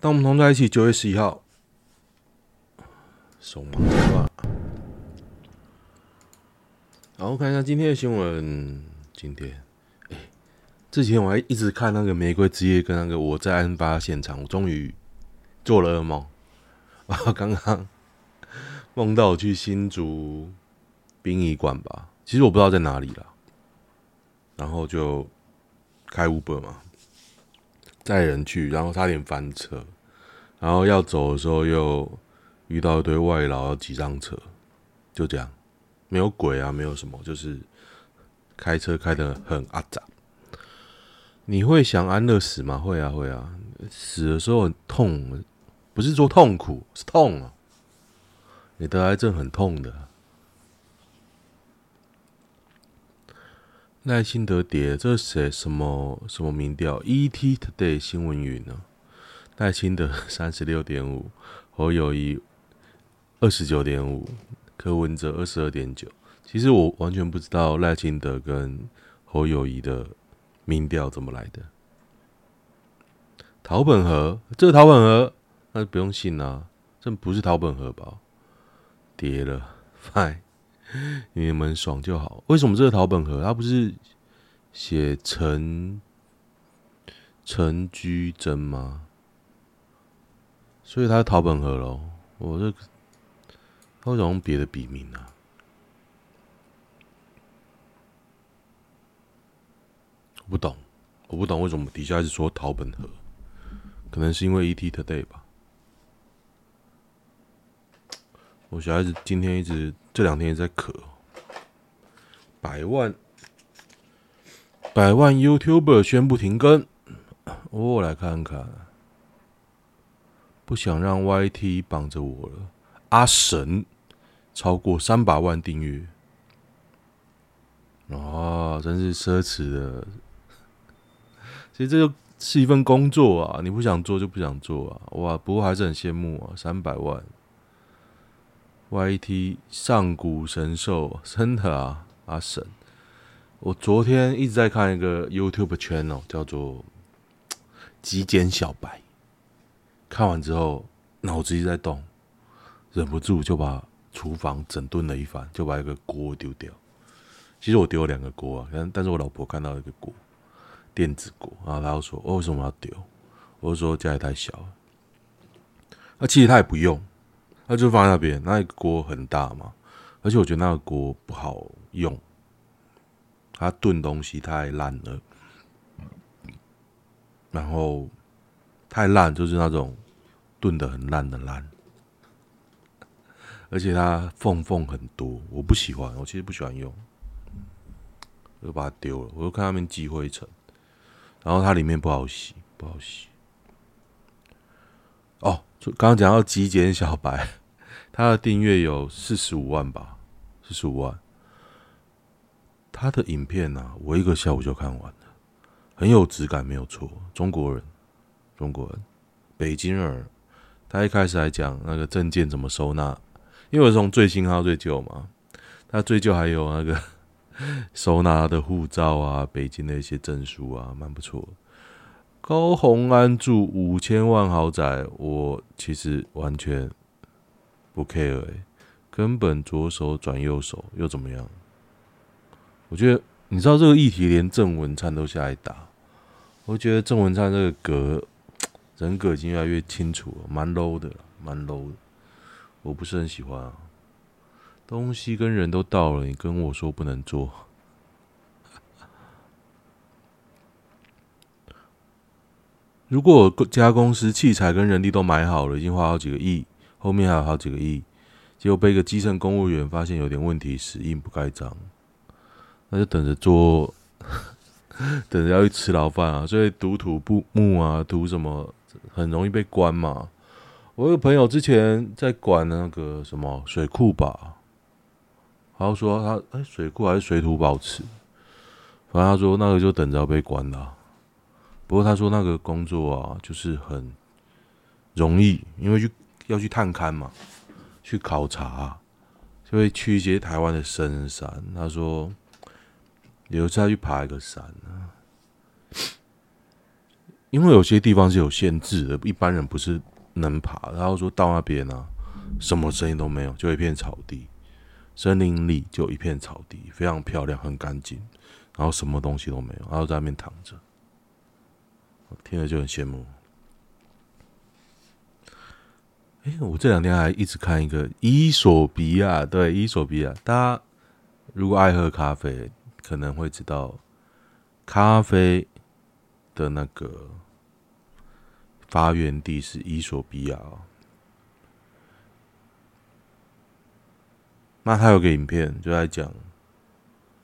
当我们同在一起，九月十一号，手忙脚乱。然后看一下今天的新闻。今天，哎，之前我还一直看那个《玫瑰之夜》跟那个《我在案发现场》，我终于做了噩梦。啊，刚刚梦到我去新竹殡仪馆吧，其实我不知道在哪里了。然后就开 Uber 嘛。载人去，然后差点翻车，然后要走的时候又遇到一堆外劳要挤上车，就这样，没有鬼啊，没有什么，就是开车开得很阿杂。你会想安乐死吗？会啊，会啊，死的时候很痛，不是说痛苦，是痛啊。你得癌症很痛的。赖清德跌，这是谁？什么什么民调？ET Today 新闻云呢？赖清德三十六点五，侯友谊二十九点五，柯文哲二十二点九。其实我完全不知道赖清德跟侯友谊的民调怎么来的。桃本和，这个桃本和那就不用信啊，这不是桃本和吧？跌了，fine。你们爽就好。为什么这个桃本和他不是写陈陈居真吗？所以他是桃本和喽。我这他为什么用别的笔名呢、啊？我不懂，我不懂为什么底下是说桃本和，可能是因为 ET Today 吧。我小孩子今天一直这两天也在咳。百万百万 YouTuber 宣布停更，我来看看。不想让 YT 绑着我了。阿神超过三百万订阅，哦，真是奢侈的。其实这就是一份工作啊，你不想做就不想做啊。哇，不过还是很羡慕啊，三百万。YT 上古神兽，真的啊，阿神！我昨天一直在看一个 YouTube channel，叫做“极简小白”。看完之后，脑子一直在动，忍不住就把厨房整顿了一番，就把一个锅丢掉。其实我丢了两个锅啊，但但是我老婆看到一个锅，电子锅，然后她就说：“哦，为什么要丢？”我就说：“家里太小了。”那其实她也不用。他就放在那边，那个锅很大嘛，而且我觉得那个锅不好用，它炖东西太烂了，然后太烂就是那种炖得很烂的烂，而且它缝缝很多，我不喜欢，我其实不喜欢用，我就把它丢了，我就看上面积灰尘，然后它里面不好洗，不好洗。哦，就刚刚讲到极简小白，他的订阅有四十五万吧，四十五万。他的影片呢、我一个下午就看完了，很有质感，没有错。中国人，中国人，北京人。他一开始还讲那个证件怎么收纳，因为我从最新到最旧嘛，他最旧还有那个 收纳的护照啊，北京的一些证书啊，蛮不错。高洪安住五千万豪宅，我其实完全不 care 哎，根本左手转右手又怎么样？我觉得你知道这个议题，连郑文灿都下来打，我觉得郑文灿这个格人格已经越来越清楚了，蛮 low 的，蛮 low 的，我不是很喜欢啊。东西跟人都到了，你跟我说不能做。如果各家公司器材跟人力都买好了，已经花好几个亿，后面还有好几个亿，结果被一个基层公务员发现有点问题死硬不盖章，那就等着做，等着要去吃牢饭啊！所以赌土不木啊，赌什么很容易被关嘛。我有个朋友之前在管那个什么水库吧，然后说他哎水库还是水土保持，反正他说那个就等着被关了。不过他说那个工作啊，就是很容易，因为去要去探勘嘛，去考察，就会去一些台湾的深山。他说有一次他去爬一个山啊，因为有些地方是有限制的，一般人不是能爬。然后说到那边啊，什么声音都没有，就一片草地，森林里就一片草地，非常漂亮，很干净，然后什么东西都没有，然后在那边躺着，听了就很羡慕。哎，我这两天还一直看一个伊索比亚，对，伊索比亚，大家如果爱喝咖啡，可能会知道咖啡的那个。发源地是伊索比亚，那他有个影片就在讲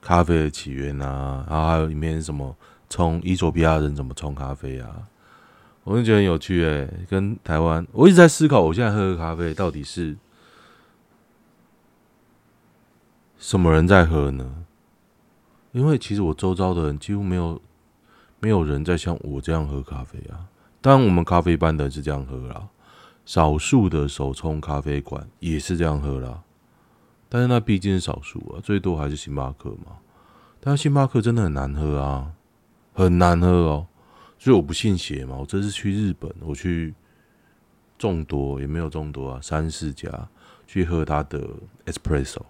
咖啡的起源啊，然后还有里面什么冲伊索比亚人怎么冲咖啡啊，我就觉得很有趣诶，跟台湾，我一直在思考，我现在喝的咖啡到底是什么人在喝呢？因为其实我周遭的人几乎没有没有人在像我这样喝咖啡啊。当然，我们咖啡班的是这样喝啦，少数的手冲咖啡馆也是这样喝啦。但是那毕竟是少数啊，最多还是星巴克嘛。但是星巴克真的很难喝啊，很难喝哦。所以我不信邪嘛，我这次去日本，我去众多也没有众多啊，三四家去喝他的 espresso，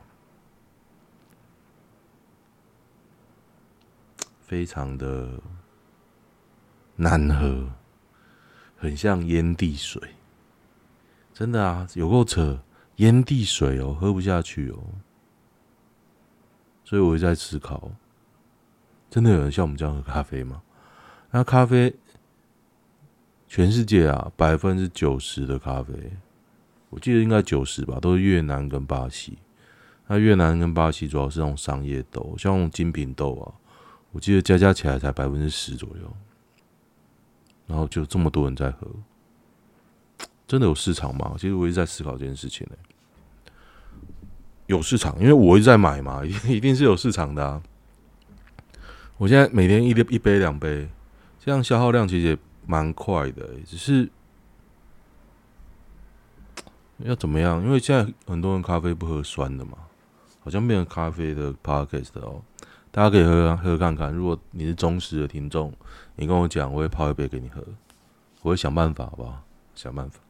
非常的难喝。很像烟蒂水，真的啊，有够扯，烟蒂水哦，喝不下去哦。所以我在思考，真的有人像我们这样喝咖啡吗？那咖啡，全世界啊，百分之九十的咖啡，我记得应该九十吧，都是越南跟巴西。那越南跟巴西主要是那种商业豆，像那种精品豆啊，我记得加加起来才百分之十左右。然后就这么多人在喝，真的有市场吗？其实我一直在思考这件事情呢。有市场，因为我一直在买嘛，一定是有市场的啊。我现在每天一一杯两杯，这样消耗量其实也蛮快的。只是要怎么样？因为现在很多人咖啡不喝酸的嘛，好像变成咖啡的 podcast 哦。大家可以喝喝看看，如果你是忠实的听众，你跟我讲，我会泡一杯给你喝，我会想办法，好不好？想办法。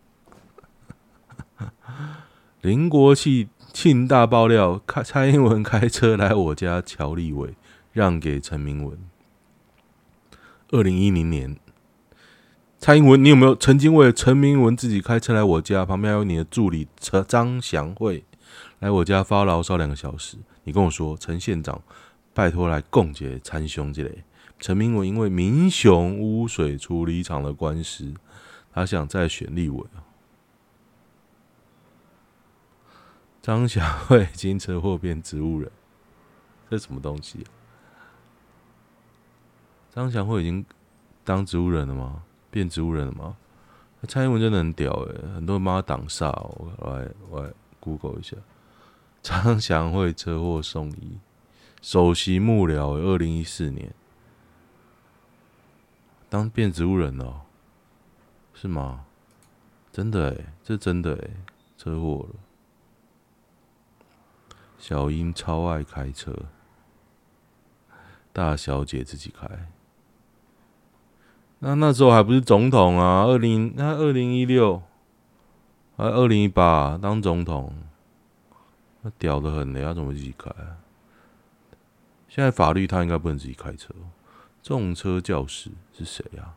林国庆庆大爆料，开蔡英文开车来我家乔立伟，让给陈明文。二零一零年，蔡英文，你有没有曾经为了陈明文自己开车来我家？旁边还有你的助理陈张祥慧来我家发牢骚两个小时。你跟我说，陈县长。拜托来共结参兄之类。陈明文因为民雄污水处理厂的官司，他想再选立委。张小慧经车祸变植物人，这什么东西？张祥慧已经当植物人了吗？变植物人了吗？蔡英文真的很屌诶，很多人帮他挡煞。我来我来 Google 一下，张祥慧车祸送医。首席幕僚，二零一四年当变植物人了，是吗？真的哎，这真的哎，车祸了。小英超爱开车，大小姐自己开。那那时候还不是总统啊，二零那二零一六，还二零一八当总统，那屌得很嘞，要怎么自己开啊？现在法律他应该不能自己开车。重车驾驶是谁呀？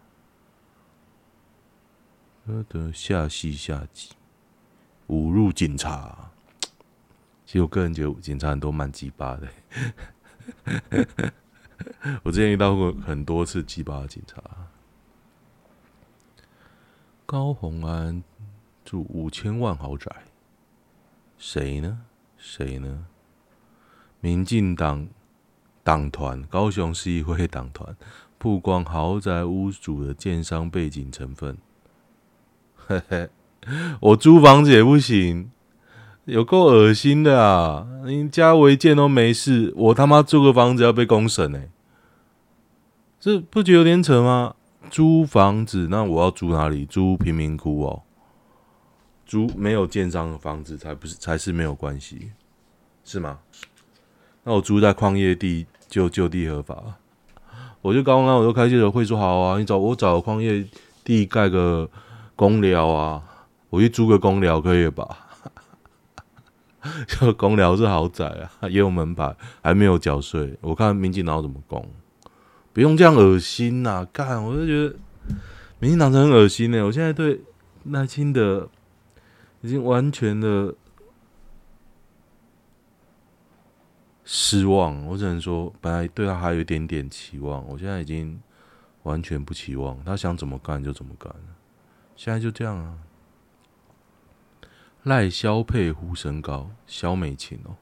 呃的下戏下集，侮辱警察。其实我个人觉得警察很多蛮鸡巴的。我之前遇到过很多次鸡巴的警察。高虹安住五千万豪宅，谁呢？谁呢？民进党。党团高雄市议会党团曝光豪宅屋主的建商背景成分，嘿嘿，我租房子也不行，有够恶心的啊！你家违建都没事，我他妈租个房子要被公审呢？这不觉得有点扯吗？租房子，那我要租哪里？租贫民窟哦，租没有建商的房子才不是，才是没有关系，是吗？那我租在矿业地。就就地合法，我就刚刚我就开记者会说好啊，你找我找矿业地盖个公寮啊，我去租个公寮可以吧？这个工寮是豪宅啊，也有门牌，还没有缴税。我看民进党怎么攻，不用这样恶心呐、干，我就觉得民进党真很恶心呢、我现在对赖清德已经完全的失望。我只能说，本来对他还有一点点期望，我现在已经完全不期望。他想怎么干就怎么干，现在就这样啊。赖萧配呼声高，萧美琴哦，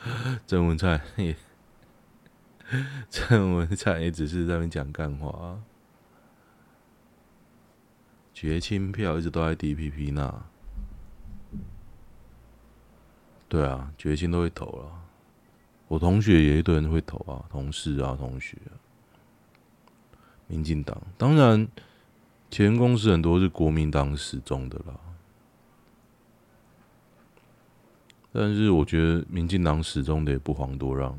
郑文灿也，郑文灿也只是在那边讲干话啊。决亲票一直都在 DPP 那，对啊，绝亲都会投了。我同学也一堆人会投啊，同事啊，同学。民进党当然，前公司很多是国民党始终的啦。但是我觉得民进党始终得不遑多让。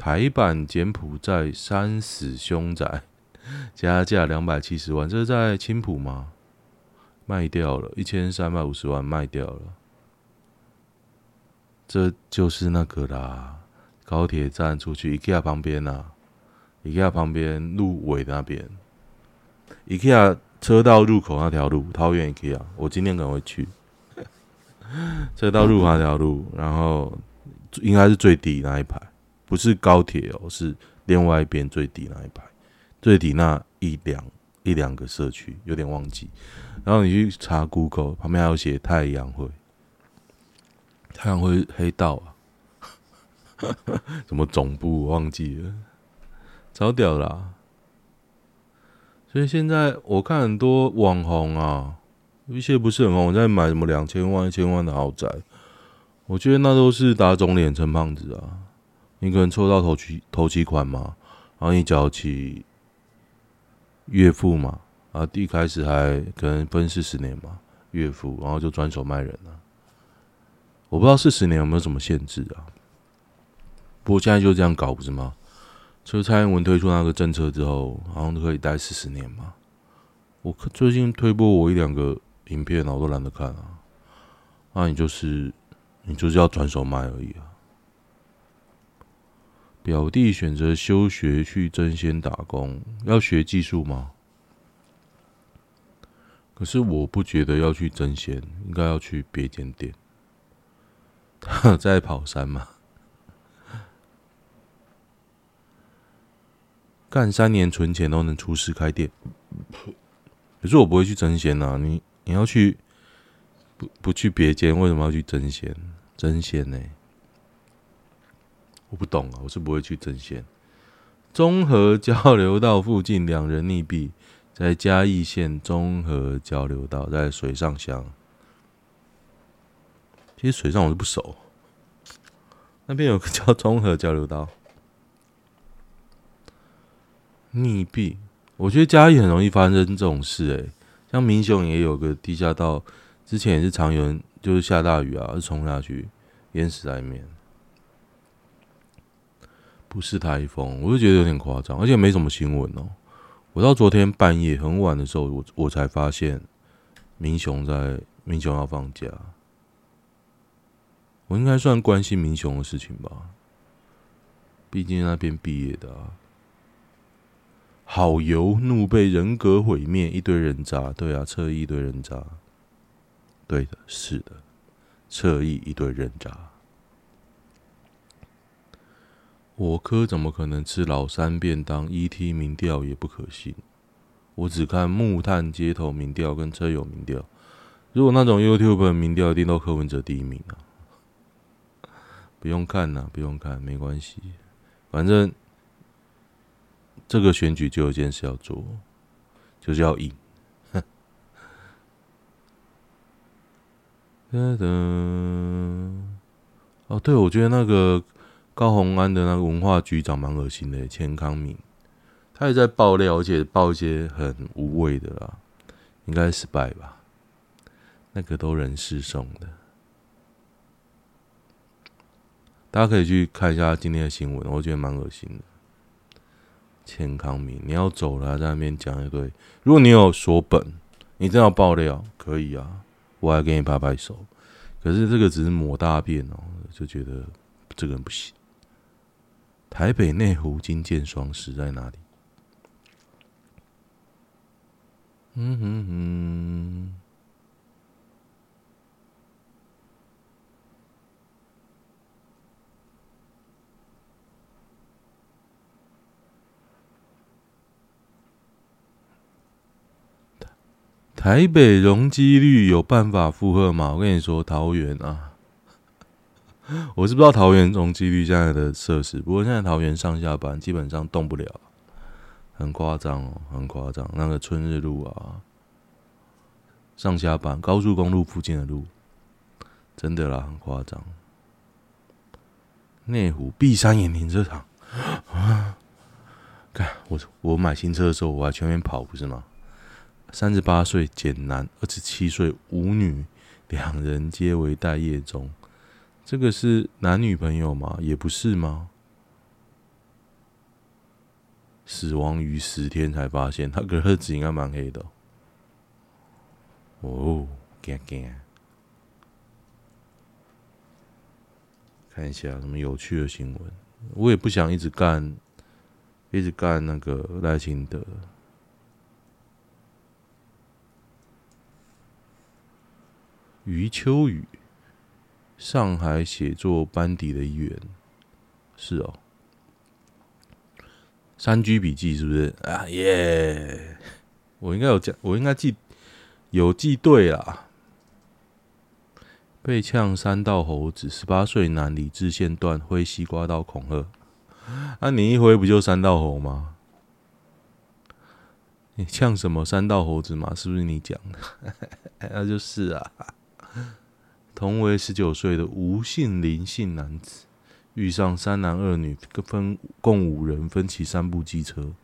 台版柬埔寨三死凶宅，加价两百七十万，这是在青浦吗？卖掉了，一千三百五十万卖掉了。这就是那个啦，高铁站出去，IKEA 旁边呐，IKEA 旁边路尾那边，IKEA 车道入口那条路，桃园 IKEA，我今天可能会去。车道入口那条路，然后应该是最底那一排，不是高铁哦，是另外一边最底那一排，最底那一两一两个社区，有点忘记。然后你去查 Google，旁边还有写太阳会，太阳会黑道啊，什么总部忘记了，超屌啦、所以现在我看很多网红啊。有一些不是很红，在买什么两千万、一千万的豪宅，我觉得那都是打肿脸充胖子啊！你可能抽到头期头期款嘛，然后你缴起月付嘛，啊，第一开始还可能分四十年嘛，月付，然后就转手卖人了。我不知道四十年有没有什么限制啊？不过现在就这样搞不是吗？就蔡英文推出那个政策之后，好像都可以待四十年嘛。我最近推播我一两个。影片我都懒得看啊，那你就是你就是要转手卖而已啊。表弟选择休学去争鲜打工，要学技术吗？可是我不觉得要去争鲜，应该要去别间店。他 在跑山吗？干三年存钱都能出师开店，可是我不会去争鲜呐，你。你要去不不去别间？为什么要去争鲜？争鲜呢？我不懂啊，我是不会去争鲜。中和交流道附近两人溺毙，在嘉义县中和交流道，在水上乡。其实水上我是不熟，那边有个叫 中和交流道。溺毙，我觉得嘉义很容易发生这种事，欸，像民雄也有个地下道，之前也是常有人就是下大雨啊，就冲下去淹死在里面。不是台风，我就觉得有点夸张，而且没什么新闻哦。我到昨天半夜很晚的时候，我我才发现明雄在明雄要放假。我应该算关心明雄的事情吧，毕竟那边毕业的啊。好油怒被人格毁灭，一堆人渣。对啊，侧翼一堆人渣。对的，是的，侧翼一堆人渣。我科怎么可能吃老三便当？ET 民调也不可信。我只看木炭街头民调跟车友民调。如果那种 YouTube 民调，一定都柯文哲第一名啊。不用看呐，不用看，没关系，反正。这个选举就有件事要做，就是要赢。哼。噔噔。哦，对，我觉得那个高宏安的那个文化局长蛮恶心的，钱康明，他也在爆料，而且爆一些很无谓的啦，应该失败吧？那个都人事送的，大家可以去看一下今天的新闻，我觉得蛮恶心的。钱康明，你要走了，在那边讲一堆。如果你有所本，你真要爆料，可以啊，我还给你拍拍手。可是这个只是抹大便哦，就觉得这个人不行。台北内湖惊见双十在哪里？嗯哼哼。台北容积率有办法负荷吗？我跟你说，桃园啊，我是不知道桃园容积率现在的设施，不过现在桃园上下班基本上动不了，很夸张哦，很夸张。那个春日路啊，上下班高速公路附近的路，真的啦，很夸张。内湖碧山岩停车场啊，看我我买新车的时候，我还全面跑，不是吗？三十八岁简男，二十七岁吴女，两人皆为待业中。这个是男女朋友吗？也不是吗？死亡于十天才发现，他个儿子应该蛮黑的。哦，惊惊！看一下什么有趣的新闻。我也不想一直干，一直干那个赖清德。余秋雨，上海写作班底的一员，是哦。三居笔记是不是啊？耶！我应该有讲，我应该记有记对啦。被呛三道猴子，十八岁男理智线断，挥西瓜刀恐吓。啊，你一挥不就三道猴吗？你呛什么三道猴子嘛？是不是你讲的？那就是啊。同为十九岁的吴姓林姓男子，遇上三男二女，分共五人，分骑三部机车。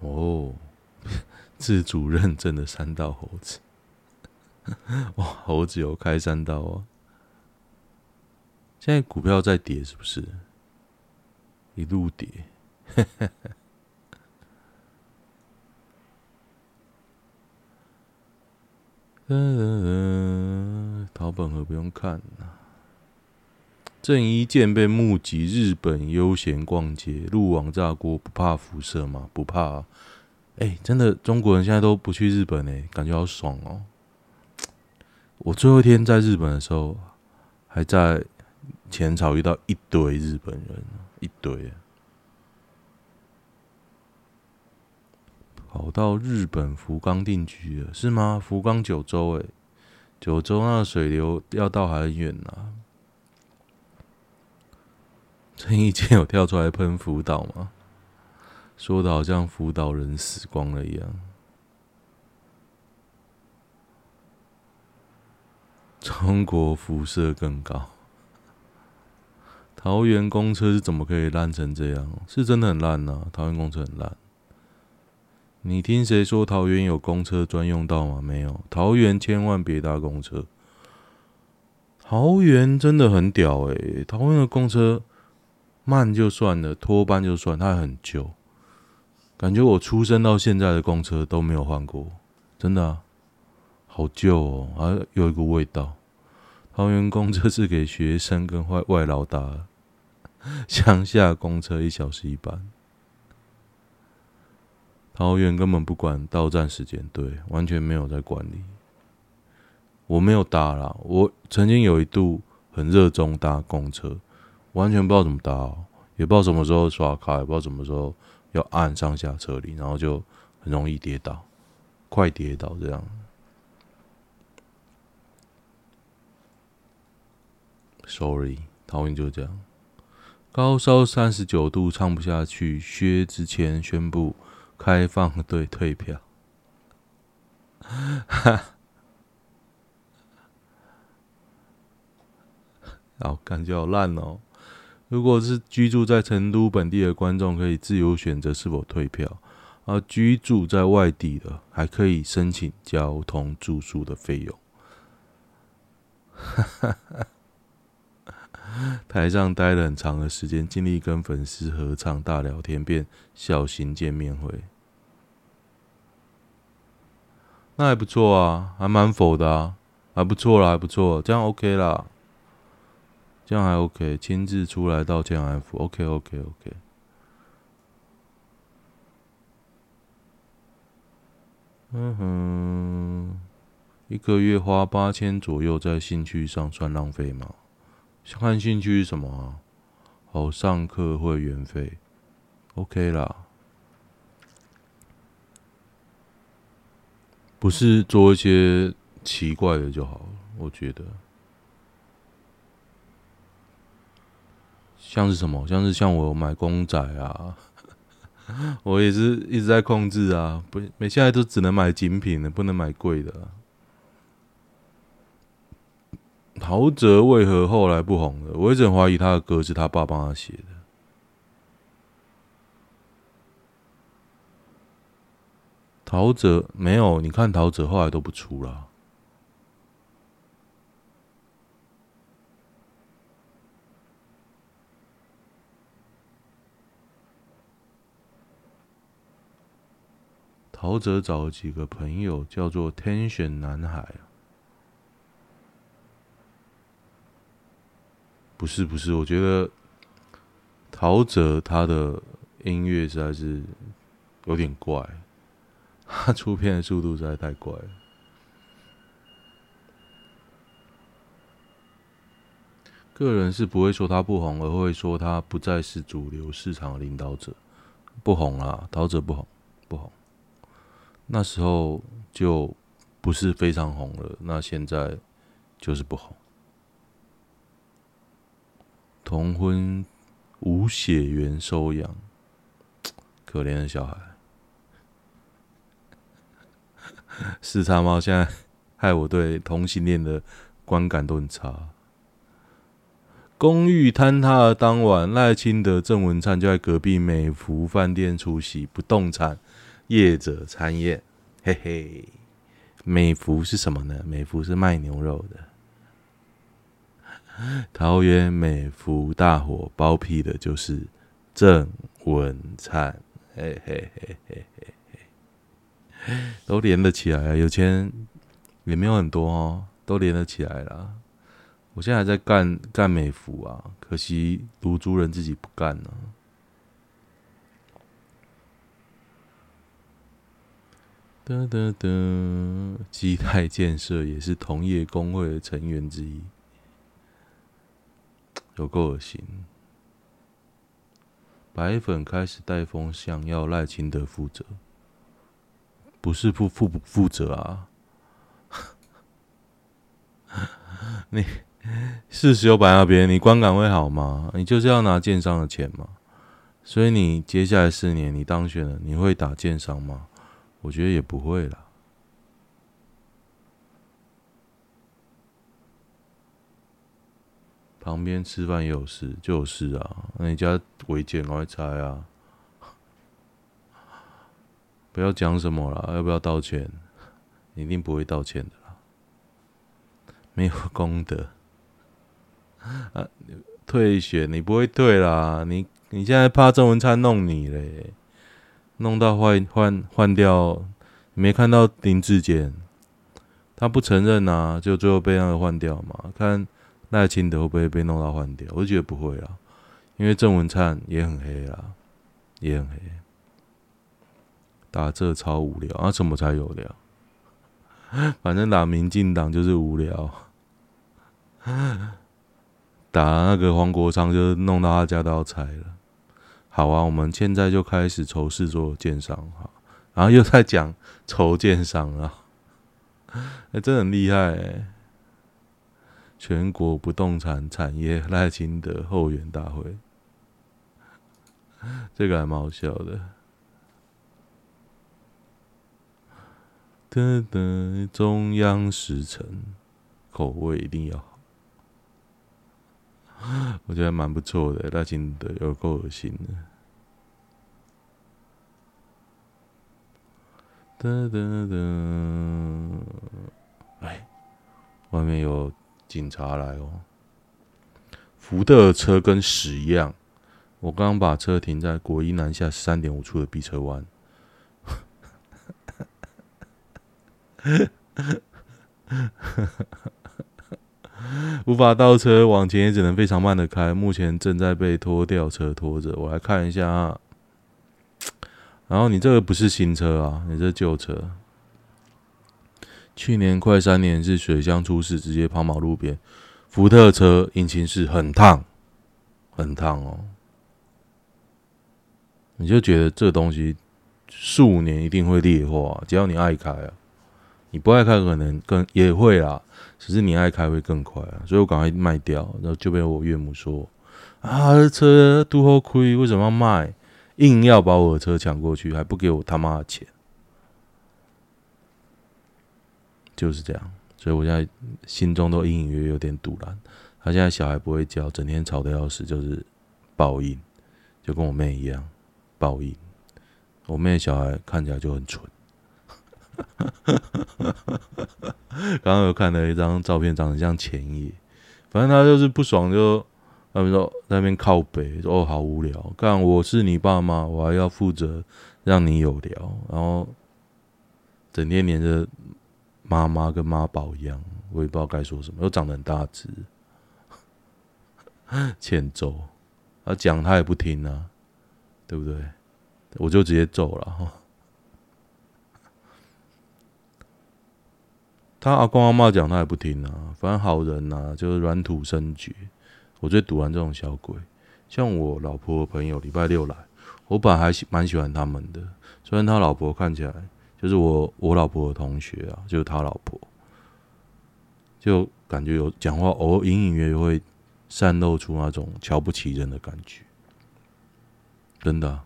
哦，自主认证的三道猴子，哇，猴子有开三道啊！现在股票在跌，是不是？一路跌。嗯，桃本和不用看。郑伊健被目击日本悠闲逛街，路网炸锅，不怕辐射吗？不怕啊。哎、欸，真的，中国人现在都不去日本哎，感觉好爽哦。我最后一天在日本的时候，还在浅草遇到一堆日本人，一堆。跑到日本福冈定居了，是吗？福冈九州，诶，九州那水流要到还很远呐。郑伊健有跳出来喷福岛吗？说的好像福岛人死光了一样。中国辐射更高。桃园公车是怎么可以烂成这样？是真的很烂呐，桃园公车很烂。你听谁说桃园有公车专用道吗？没有，桃园千万别搭公车。桃园真的很屌诶、桃园的公车慢就算了，拖班就算，它很旧。感觉我出生到现在的公车都没有换过，真的、啊，好旧哦，还有一个味道。桃园公车是给学生跟外外劳搭，乡下公车一小时一班。桃园根本不管到站时间，对，完全没有在管理。我没有搭啦，我曾经有一度很热衷搭公车，完全不知道怎么搭，也不知道什么时候刷卡，也不知道什么时候要按上下车铃，然后就很容易跌倒，快跌倒这样。Sorry，桃园就这样，高烧三十九度，唱不下去，薛之谦宣布。开放队退票，哈，好，感觉好烂哦。如果是居住在成都本地的观众，可以自由选择是否退票；而居住在外地的，还可以申请交通住宿的费用。哈哈哈，台上待了很长的时间，尽力跟粉丝合唱、大聊天，便小型见面会。那还不错啊，还蛮否的啊，还不错啦，还不错，这样 OK 啦，这样还 OK，亲自出来道歉安抚，OK OK OK。嗯哼，一个月花八千左右在兴趣上算浪费吗？看兴趣是什么啊？好，上课会员费，OK 啦。不是做一些奇怪的就好了，我觉得。像是什么？像是像我买公仔啊，我也是一直在控制啊，不，每现在都只能买精品的，不能买贵的。陶喆为何后来不红了？我一直怀疑他的歌是他爸帮他写的。陶喆没有，你看陶喆后来都不出了。陶喆找了几个朋友，叫做 Tension 男孩。不是不是，我觉得陶喆他的音乐实在是有点怪。他出片的速度实在太快了。个人是不会说他不红，而会说他不再是主流市场的领导者。不红啊，陶喆不红，不红。那时候就不是非常红了，那现在就是不红。同婚无血缘收养，可怜的小孩。四叉猫现在 害我对同性恋的观感都很差。公寓坍塌的当晚，赖清德、郑文灿就在隔壁美福饭店出席不动产业者参宴。嘿嘿，美福是什么呢？美福是卖牛肉的。桃园美福大火包庇的就是郑文灿。嘿嘿嘿嘿嘿。都连得起来，有钱也没有很多哦，都连得起来了。我现在还在干干美福啊，可惜卢竹人自己不干呢。哒哒哒，基泰建设也是同业公会的成员之一，有够恶心。白粉开始带风向，要赖清德负责。不是不负不负责啊！你事实又摆那边，你观感会好吗？你就是要拿建商的钱嘛。所以你接下来四年你当选了，你会打建商吗？我觉得也不会啦。旁边吃饭也有事，就有事啊。那你家违建我会拆啊。不要讲什么了，要不要道歉？一定不会道歉的啦，没有功德啊！退选你不会退啦，你你现在怕郑文灿弄你嘞，弄到换换换掉，没看到林志坚，他不承认呐，就最后被那个换掉嘛？看赖清德会不会被弄到换掉？我觉得不会啦，因为郑文灿也很黑啦，也很黑。打这超无聊啊！什么才有聊？反正打民进党就是无聊。打那个黄国昌就弄到他家都要拆了。好啊，我们现在就开始筹事做建商哈，然后又在讲筹建商啊，哎，真的很厉害哎！全国不动产产业赖清德后援大会，这个还蛮好笑的。的的中央时辰，口味一定要好。我觉得蛮不错的，那真的有够恶心的。哒哒哒，哎，外面有警察来哦。福特车跟屎一样。我刚刚把车停在国一南下十三点五处的 B 车弯，无法倒车，往前也只能非常慢的开。目前正在被拖吊车拖着，我来看一下啊。然后你这个不是新车啊，你这旧车。去年快三年是水箱出事，直接抛锚路边。福特车引擎室很烫，很烫哦。你就觉得这东西数年一定会裂化，只要你爱开啊，你不爱开可能更也会啦，只是你爱开会更快啊。所以我赶快卖掉，然后就被我岳母说：“啊，这车多亏，为什么要卖？硬要把我的车抢过去，还不给我他妈的钱。”就是这样，所以我现在心中都隐隐约约有点堵然。他现在小孩不会教，整天吵得要死，就是报应，就跟我妹一样。报应，我妹小孩看起来就很蠢。刚刚有看了一张照片，长得像钱爷。反正他就是不爽，就他们说那边靠北，说哦好无聊。干我是你爸妈，我还要负责让你有聊，然后整天黏着妈妈跟妈宝一样，我也不知道该说什么。又长得很大只，欠揍。他讲他也不听啊。对不对？我就直接走了哈。他阿公阿妈讲，他也不听啊。反正好人呐、啊，就是软土深掘。我最堵完这种小鬼，像我老婆的朋友礼拜六来，我本来还蛮喜欢他们的。虽然他老婆看起来就是我我老婆的同学啊，就是他老婆，就感觉有讲话偶尔隐隐约约会散露出那种瞧不起人的感觉。真的，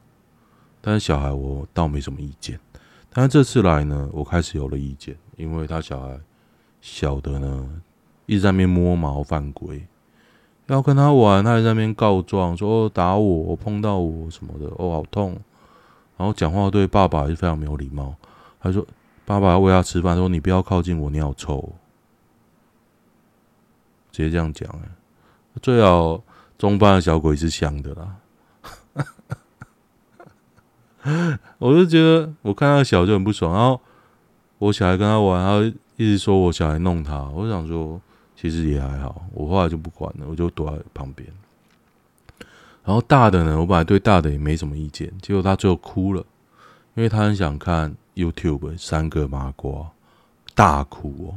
但是小孩我倒没什么意见。但是这次来呢，我开始有了意见，因为他小孩小的呢，一直在那边摸毛犯规，要跟他玩，他还在那边告状，说打我，碰到我什么的，哦好痛。然后讲话对爸爸还是非常没有礼貌。他说：“爸爸要喂他吃饭，说你不要靠近我，你好臭。”直接这样讲哎，最好中班的小鬼是香的啦。我就觉得，我看他小就很不爽，然后我小孩跟他玩，他一直说我小孩弄他。我想说，其实也还好，我后来就不管了，我就躲在旁边。然后大的呢，我本来对大的也没什么意见，结果他最后哭了，因为他很想看 YouTube 三个麻瓜大哭哦，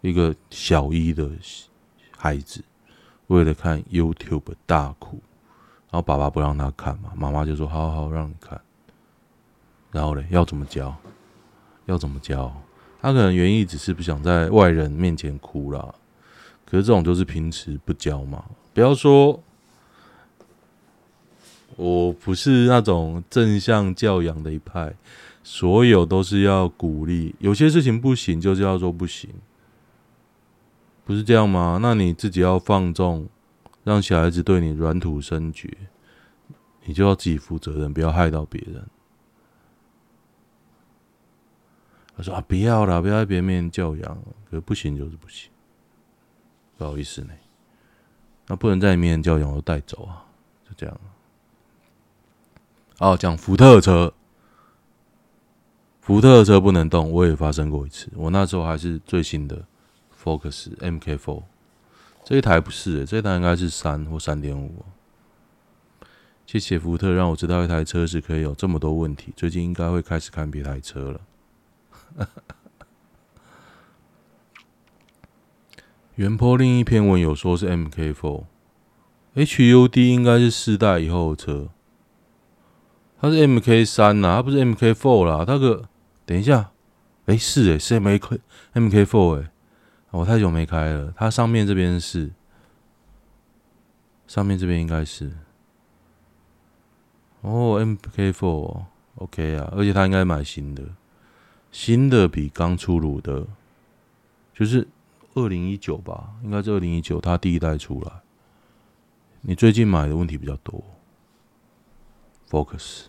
一个小一的孩子为了看 YouTube 大哭。然后爸爸不让他看嘛，妈妈就说：“好好好，让你看。”然后嘞，要怎么教？要怎么教？他可能原意只是不想在外人面前哭啦。可是这种就是平时不教嘛。不要说，我不是那种正向教养的一派，所有都是要鼓励。有些事情不行，就是要说不行，不是这样吗？那你自己要放纵。让小孩子对你软土生绝，你就要自己负责任，不要害到别人。他说啊，不要啦，不要在别人面前教养，可不行就是不行，不好意思呢。那不能在你面前教养，我带走啊，就这样。哦，讲福特车，福特车不能动，我也发生过一次。我那时候还是最新的 Focus MK4。这一台不是、这一台应该是三或三点五。谢谢福特，让我知道一台车是可以有这么多问题。最近应该会开始看别台车了。原坡另一篇文有说是 M K Four，H U D 应该是四代以后的车。它是 MK 三呐，它不是 M K Four 啦。它个等一下，哎、是哎、欸，是 MK MK4 哎、欸。我太久没开了，它上面这边是，上面这边应该是，哦，MK4，OK 啊，而且他应该买新的，新的比刚出炉的就是二零一九吧应该是二零一九它第一代出来。你最近买的问题比较多 focus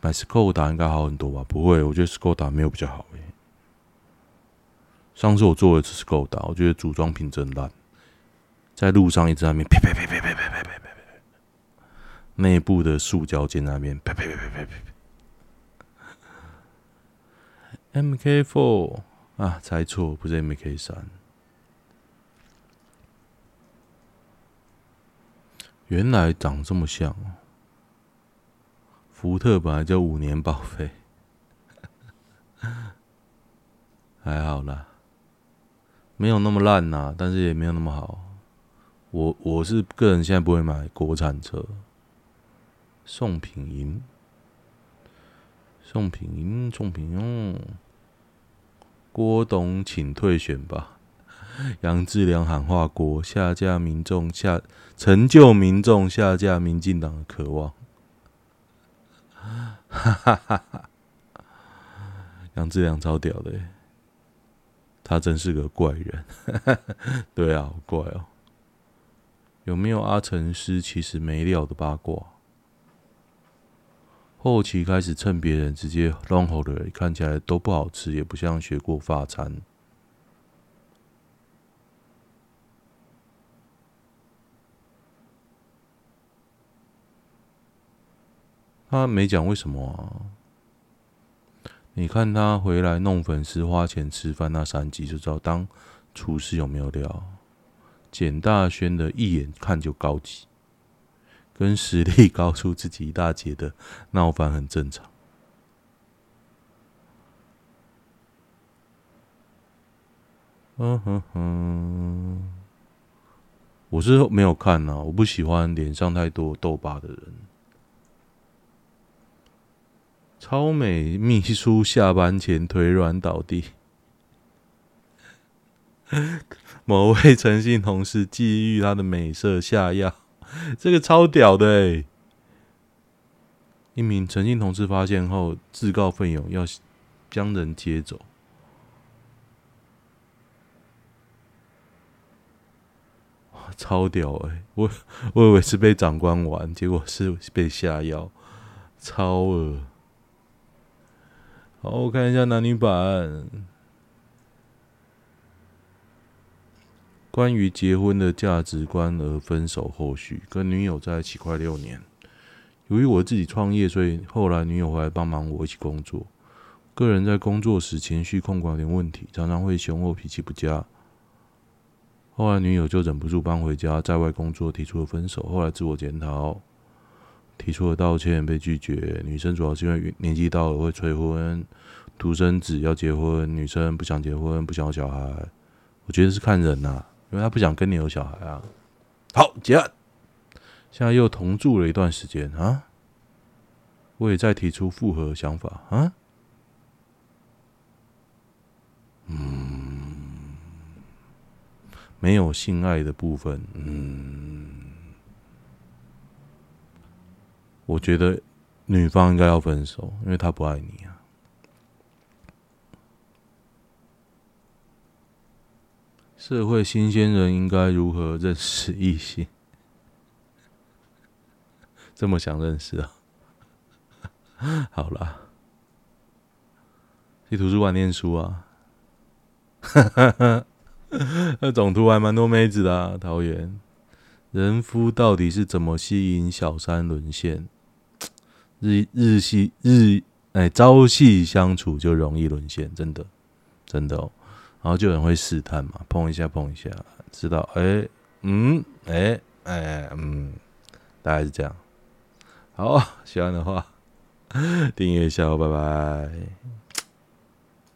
买斯柯达应该好很多吧？不会我觉得斯柯达没有比较好诶上次我做了一次斯柯达我觉得组装品真烂在路上一直在那边啪啪啪啪啪内部的塑胶件那边呸呸呸呸呸呸。！M K Four 啊，猜错，不是 MK3。原来长这么像哦！福特本来就五年报废，还好啦，没有那么烂呐，但是也没有那么好。我我是个人现在不会买国产车。宋品银，宋品银，宋品用。郭董，请退选吧。杨志良喊话：“郭下架民众下成就民众下架民进党的渴望。”哈哈哈哈！杨志良超屌的，他真是个怪人。对啊，好怪哦。有没有阿成师其实没料的八卦？后期开始蹭别人直接乱吼的人，看起来都不好吃，也不像学过法餐。他没讲为什么啊？你看他回来弄粉丝花钱吃饭那三集就知道当厨师有没有料。简大轩的一眼看就高级，跟实力高出自己一大截的闹翻很正常。嗯哼哼，我是没有看呐，我不喜欢脸上太多痘疤的人。超美秘书下班前腿软倒地，某位诚信同事觊觎他的美色下药，这个超屌的哎！一名陈姓同事发现后自告奋勇要将人接走，哇，超屌哎！我我以为是被长官玩，结果是被下药，超恶。好，我看一下男女版。关于结婚的价值观而分手后续，跟女友在一起快六年。由于我自己创业，所以后来女友回来帮忙我一起工作。个人在工作时情绪控管有点问题，常常会凶我脾气不佳。后来女友就忍不住搬回家，在外工作，提出了分手。后来自我检讨。提出了道歉，被拒绝。女生主要是因为年纪到了会催婚，独生子要结婚，女生不想结婚，不想要小孩。我觉得是看人呐、啊，因为他不想跟你有小孩啊。好，结案。现在又同住了一段时间啊，我也在提出复合想法啊。嗯，没有性爱的部分，嗯。我觉得女方应该要分手，因为她不爱你啊。社会新鲜人应该如何认识异性？这么想认识啊？好啦，去图书馆念书啊。那总图还蛮多妹子的啊，桃园人夫到底是怎么吸引小三沦陷？日日系日哎，朝夕相处就容易沦陷，真的真的哦。然后就有人会试探嘛，碰一下碰一下，知道哎嗯哎哎嗯，大概是这样。好，喜欢的话订阅一下哦，拜拜。